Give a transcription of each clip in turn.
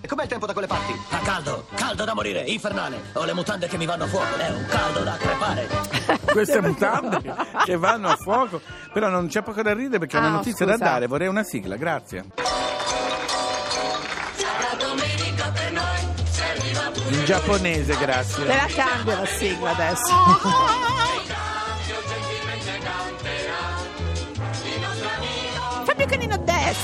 E com'è il tempo da quelle parti? Fa caldo, caldo da morire, infernale. Ho le mutande che mi vanno a fuoco, è un caldo da crepare. Queste mutande che vanno a fuoco. Però non c'è poco da ridere perché ho una Ah, notizia scusa. da dare. Vorrei una sigla, grazie. In giapponese, grazie. Te la cambio la sigla adesso. Fabio Canino Des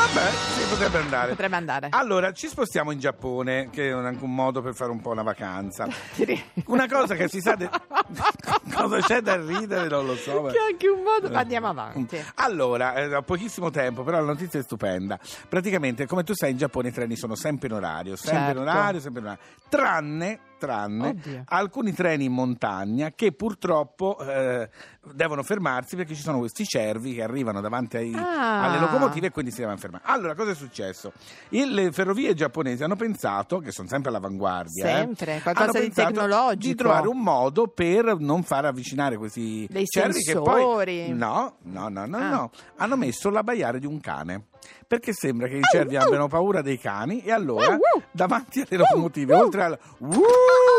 Vabbè, sì, potrebbe andare. potrebbe andare. Allora, ci spostiamo in Giappone, che è anche un modo per fare un po' una vacanza. Una cosa che si sa... de- cosa c'è da ridere, non lo so. Che è anche un modo. Ma andiamo avanti. Allora, eh, ho pochissimo tempo, però la notizia è stupenda. Praticamente, come tu sai, in Giappone i treni sono sempre in orario, sempre Certo. in orario, sempre in orario. Tranne, tranne Oddio. alcuni treni in montagna che purtroppo eh, devono fermarsi perché ci sono questi cervi che arrivano davanti ai- Ah. alle locomotive e quindi si devono fermare. Allora, cosa è successo? Il- le ferrovie giapponesi hanno pensato, che sono sempre all'avanguardia, eh, Sempre, qualcosa hanno di tecnologico. Di trovare un modo per non far avvicinare questi Dei cervi che sensori. poi No, no, no, no, Ah. no. Hanno messo l'abbaiare di un cane. Perché sembra che i Uh, cervi abbiano paura dei cani e allora Uh, uh. davanti alle locomotive, oltre al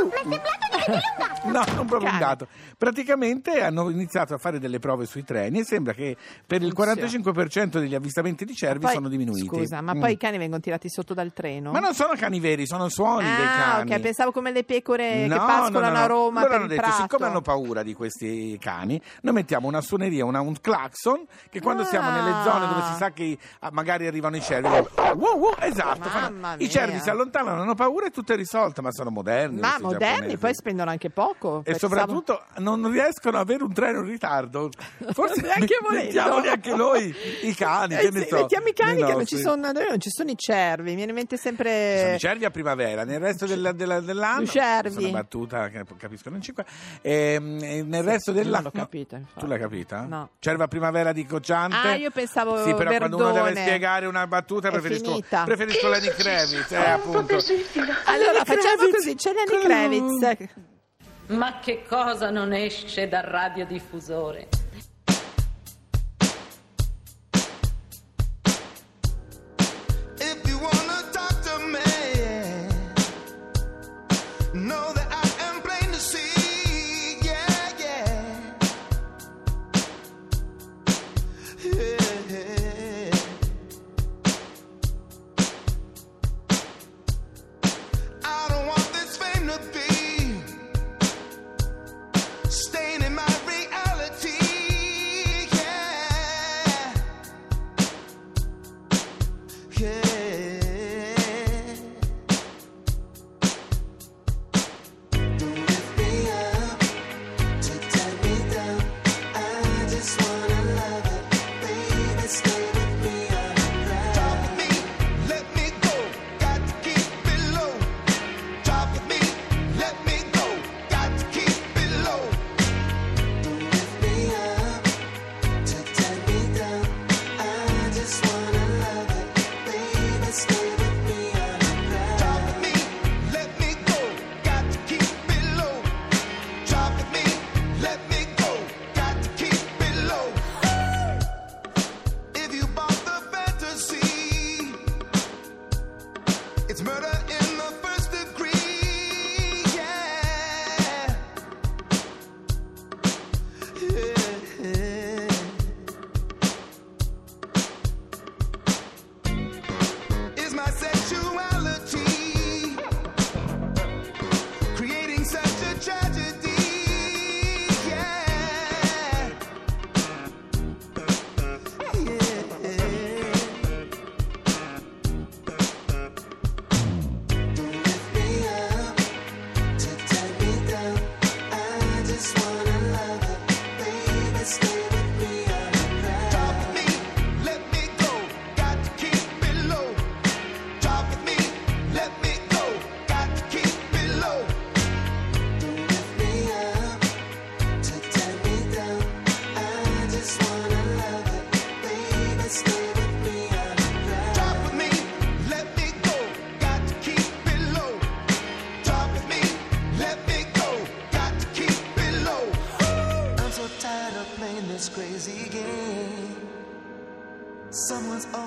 uh, No, non proprio un dato. Praticamente hanno iniziato a fare delle prove sui treni e sembra che per il Funziona. 45% degli avvistamenti di cervi Poi- sono diminuiti. Scusa, ma Mm. poi i cani vengono tirati sotto dal treno? Ma non sono cani veri, sono suoni dei ah, cani. ok, pensavo come le pecore No, che pascolano no, no, a Roma Loro hanno detto, prato. siccome hanno paura di questi cani, noi mettiamo una suoneria, una- un clacson, che quando Ah. siamo nelle zone dove si sa che ah, magari arrivano i cervi, wow, wow, esatto, fanno- i cervi si allontanano, hanno paura e tutto è risolto, ma sono moderni. Ma moderni, giapponesi. poi spendono anche poco. E pensavo- soprattutto non riescono ad avere un treno in ritardo. Forse Neanche volendo. mettiamoli anche noi i cani, Eh che sì, ne so. mettiamo i cani che non ci, sono, noi non ci sono i cervi, mi viene in mente Ci sono sempre... i cervi a primavera, nel resto del- della- dell'anno. I cervi. Una battuta che capiscono in cinque. Ehm, e nel resto dell'anno. non l'ho capita, infatti. Tu l'hai capita? No. Cerva a primavera di Cocciante. Ah, io pensavo Sì, però quando uno deve Verdone. spiegare una battuta È preferisco, finita. preferisco Lenny Kravitz, eh, appunto. Allora, facciamo così, c'è Lenny Kravitz. Ma che cosa non esce dal radiodiffusore? It's murder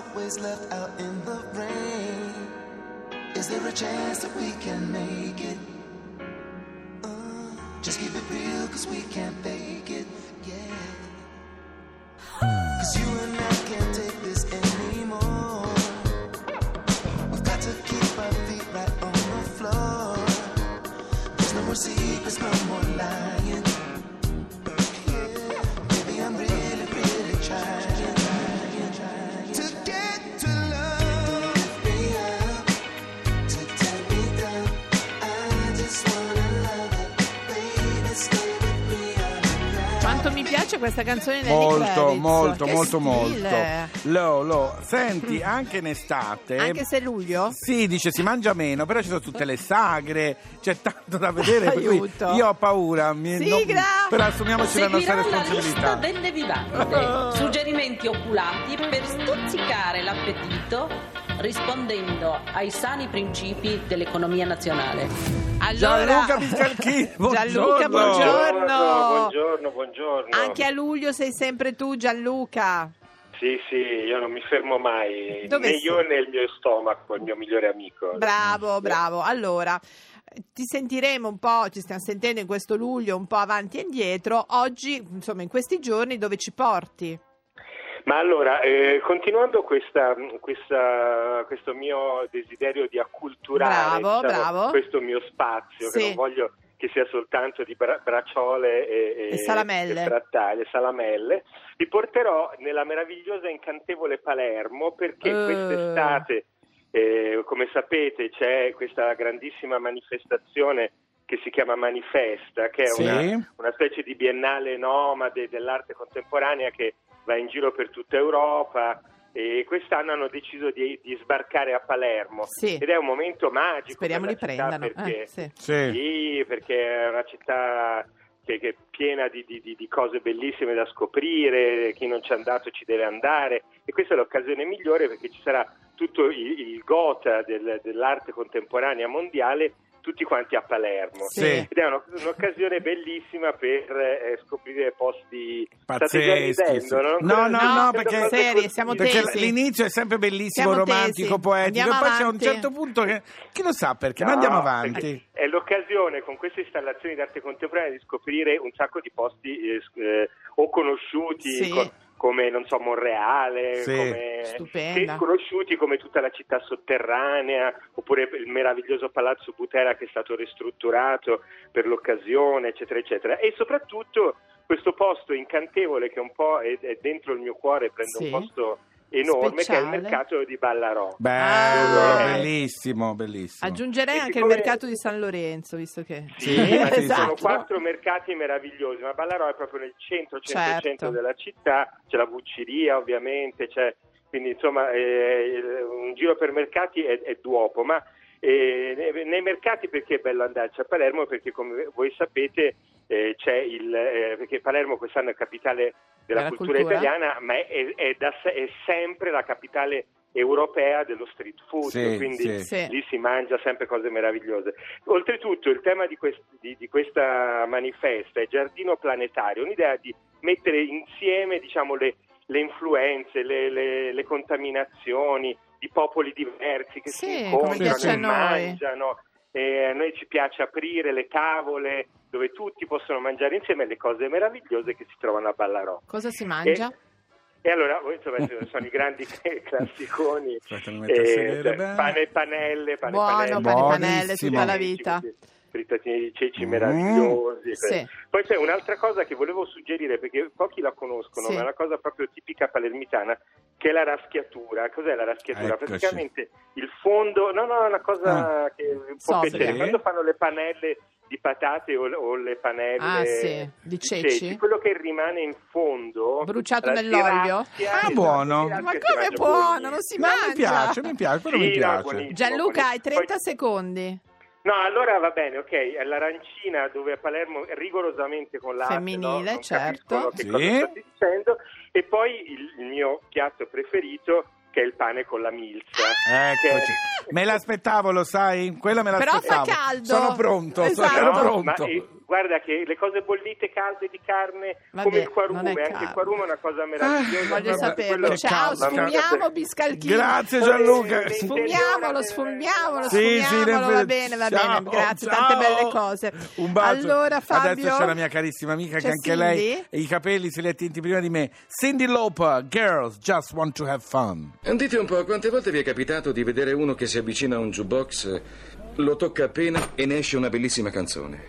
always left out in the rain. Is there a chance that we can make it? Uh, just keep it real, cause we can't fake it. Yeah. Cause you and I can't questa canzone Molto, molto, Che molto, stile. molto. Lo, lo. Senti, anche in estate. Anche se è luglio? Sì, dice si mangia meno, però ci sono tutte le sagre, c'è tanto da vedere. per cui Aiuto. io ho paura. Mi, Sigla! però assumiamoci la nostra Seguirà la responsabilità. lista delle vivande. Suggerimenti oculati per stuzzicare l'appetito rispondendo ai sani principi dell'economia nazionale. Allora, Gianluca Biscalchi, Gianluca, buongiorno. buongiorno. Buongiorno, buongiorno. Anche a luglio sei sempre tu, Gianluca. Sì, sì, io non mi fermo mai. Dove né sei? io né il mio stomaco, il mio migliore amico. Bravo, bravo. Allora, ti sentiremo un po', ci stiamo sentendo in questo luglio un po' avanti e indietro. Oggi, insomma, in questi giorni dove ci porti? Ma allora, eh, continuando questa, questa- questo mio desiderio di acculturare Bravo, diciamo, bravo. questo mio spazio, Sì. che non voglio che sia soltanto di bra- bracciole e, E salamelle. e frattaglie, salamelle, vi porterò nella meravigliosa e incantevole Palermo perché Eh. quest'estate, eh, come sapete, c'è questa grandissima manifestazione che si chiama Manifesta, che è Sì. una, una specie di biennale nomade dell'arte contemporanea che va in giro per tutta Europa e quest'anno hanno deciso di, di sbarcare a Palermo Sì. ed è un momento magico Speriamo per li prendano. perché, Eh, sì. Sì. sì, perché è una città che, che è piena di, di- di- cose bellissime da scoprire, chi non ci è andato ci deve andare e questa è l'occasione migliore perché ci sarà tutto il, il gotha del- dell'arte contemporanea mondiale tutti quanti a Palermo Sì. Ed è uno- un'occasione bellissima per eh, scoprire posti Pazzeschi. ridendo? No, no, No, no, no, perché, serie, perché l'inizio è sempre bellissimo, Siamo romantico, tesi. poetico, Andiamo e poi c'è un avanti. certo punto che chi lo sa perché, ma andiamo avanti. È l'occasione con queste installazioni d'arte contemporanea di scoprire un sacco di posti eh, eh, o conosciuti Sì. co- come non so Monreale, Sì. come, conosciuti come tutta la città sotterranea, oppure il meraviglioso Palazzo Butera che è stato ristrutturato per l'occasione, eccetera, eccetera. E soprattutto questo posto incantevole che un po' è, è dentro il mio cuore, prende Sì. un posto enorme, che è il Speciale. mercato di Ballarò. Bello, Ah. bellissimo, bellissimo. Aggiungerei E anche il mercato di San Lorenzo, visto che... Sì, ma ci esatto. sono quattro mercati meravigliosi, ma Ballarò è proprio nel centro, centro, Certo. centro della città, c'è la Bucciria ovviamente, c'è, quindi insomma eh, un giro per mercati è, è duopo, ma eh, nei, mercati perché è bello andarci a Palermo? Perché come voi sapete eh, c'è il, eh, perché Palermo quest'anno è capitale della Della cultura, cultura. italiana, ma è, è da è sempre la capitale europea dello street food, Sì, quindi. Sì. lì si mangia sempre cose meravigliose. Oltretutto il tema di, quest- di- di questa manifesta è giardino planetario, un'idea di mettere insieme diciamo, le, le influenze, le, le- le contaminazioni di popoli diversi che Sì, si incontrano e mangiano. E a noi ci piace aprire le tavole dove tutti possono mangiare insieme le cose meravigliose che si trovano a Ballarò. Cosa si mangia? E allora, voi insomma, sono i grandi classiconi, cioè, bene. pane e panelle, pane Buono, e panelle, pane e panelle tutta la vita. Frittatini di ceci Mm. meravigliosi. Sì. Poi c'è un'altra cosa che volevo suggerire, perché pochi la conoscono, Sì. ma è una cosa proprio tipica palermitana, che è la raschiatura. Cos'è la raschiatura? Eccoci. Praticamente il fondo, no, no, è una cosa che può So, piacere. sì. Quando fanno le panelle di patate o, o le panelle Ah, sì, di ceci. quello che rimane in fondo Bruciato nell'olio? Ah, esatto, buono. Ma come mangia buono, buonissimo. non si Ma mangia. mi piace, mi piace, quello mi Sì, no, piace. buonissimo. Gianluca, hai 30 Poi- secondi. No, allora va bene, ok, è l'arancina dove a Palermo rigorosamente con l'acqua Femminile, non certo. che Sì. cosa state dicendo e poi il, mio piatto preferito che è il pane con la milza. Eccoci. Me l'aspettavo, lo sai? Quella me Però fa l'aspettavo. caldo. Sono pronto, Esatto. ero No, pronto. ma, eh, guarda che le cose bollite calde di carne Vabbè, come il quarume, anche il quarume è una cosa meravigliosa. Voglio saperlo. Ciao, caldo. sfumiamo Biscalchino. Grazie Gianluca. Sfumiamolo, sfumiamolo, Sì, sì, sfumiamolo, ne- va bene, va ciao, bene, grazie, ciao. tante belle cose. Un bacio. Allora Fabio, Adesso c'è la mia carissima amica che anche Cindy? lei i capelli se li ha tinti prima di me. Cindy Lauper, Girls Just Want to Have Fun. Dite un po', quante volte vi è capitato di vedere uno che si avvicina a un jukebox, lo tocca appena e ne esce una bellissima canzone?